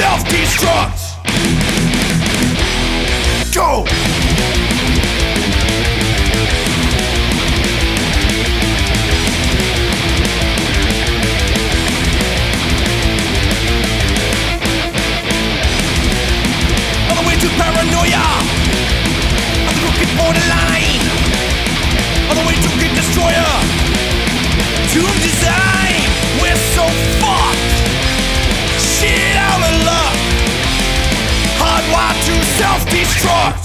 self-destruct. Go. Self-destruct.